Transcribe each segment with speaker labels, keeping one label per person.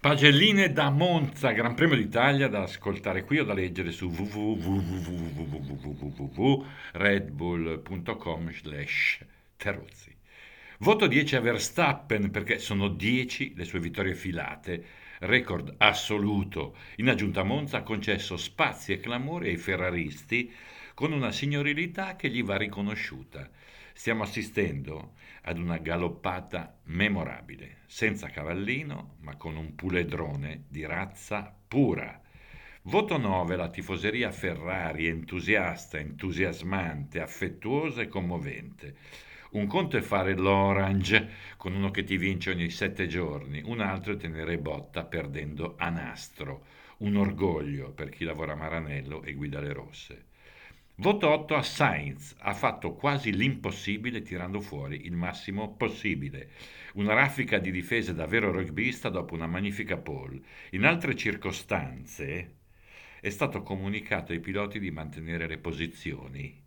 Speaker 1: Pagelline da Monza, Gran Premio d'Italia da ascoltare qui o da leggere su www.redbull.com slash Teruzzi. Voto 10 a Verstappen perché sono 10 le sue vittorie filate, record assoluto. In aggiunta a Monza ha concesso spazi e clamore ai ferraristi con una signorilità che gli va riconosciuta. Stiamo assistendo ad una galoppata memorabile, senza cavallino, ma con un puledrone di razza pura. Voto 9 la tifoseria Ferrari, entusiasta, entusiasmante, affettuosa e commovente. Un conto è fare l'orange con uno che ti vince ogni sette giorni, un altro è tenere botta perdendo a nastro. Un orgoglio per chi lavora a Maranello e guida le rosse. Voto 8 a Sainz, ha fatto quasi l'impossibile tirando fuori il massimo possibile. Una raffica di difese davvero rugbyista dopo una magnifica pole. In altre circostanze è stato comunicato ai piloti di mantenere le posizioni.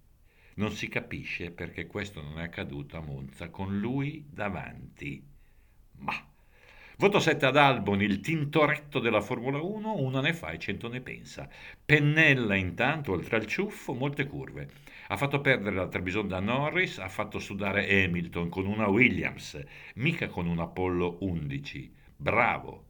Speaker 1: Non si capisce perché questo non è accaduto a Monza con lui davanti. Ma Voto 7 ad Albon, il tintoretto della Formula 1, uno ne fa e cento ne pensa. Pennella intanto, oltre al ciuffo, molte curve. Ha fatto perdere la Trebisonda Norris, ha fatto sudare Hamilton con una Williams, mica con un Apollo 11. Bravo!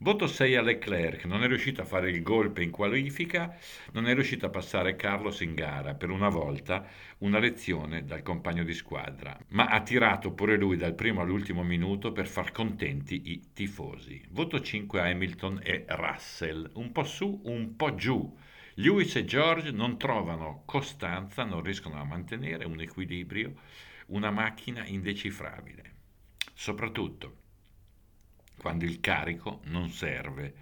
Speaker 1: Voto 6 a Leclerc, non è riuscito a fare il golpe in qualifica, non è riuscito a passare Carlos in gara, per una volta una lezione dal compagno di squadra, ma ha tirato pure lui dal primo all'ultimo minuto per far contenti i tifosi. Voto 5 a Hamilton e Russell, un po' su, un po' giù. Lewis e George non trovano costanza, non riescono a mantenere un equilibrio, una macchina indecifrabile. Soprattutto quando il carico non serve.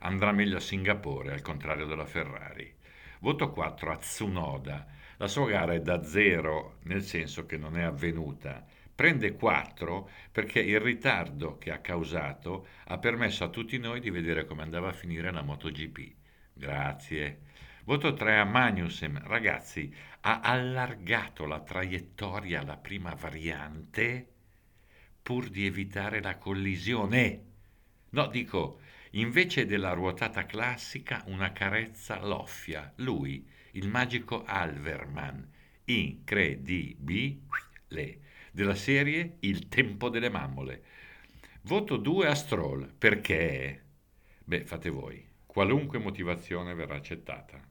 Speaker 1: Andrà meglio a Singapore, al contrario della Ferrari. Voto 4 a Tsunoda. La sua gara è da zero, nel senso che non è avvenuta. Prende 4 perché il ritardo che ha causato ha permesso a tutti noi di vedere come andava a finire la MotoGP. Grazie. Voto 3 a Magnussen. Ragazzi, ha allargato la traiettoria alla prima variante pur di evitare la collisione. No, dico, invece della ruotata classica, una carezza loffia. Lui, il magico Alverman, incredibile, della serie Il tempo delle mammole. Voto 2 a Stroll, perché? Beh, fate voi, qualunque motivazione verrà accettata.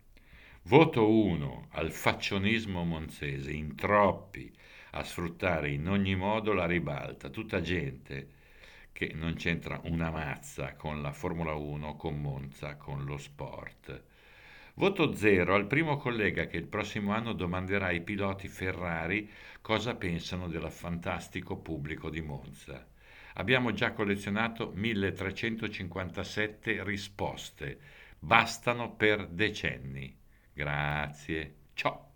Speaker 1: Voto 1 al faccionismo monzese, in troppi, a sfruttare in ogni modo la ribalta, tutta gente che non c'entra una mazza con la Formula 1, con Monza, con lo sport. Voto zero al primo collega che il prossimo anno domanderà ai piloti Ferrari cosa pensano del fantastico pubblico di Monza. Abbiamo già collezionato 1357 risposte, bastano per decenni. Grazie. Ciao.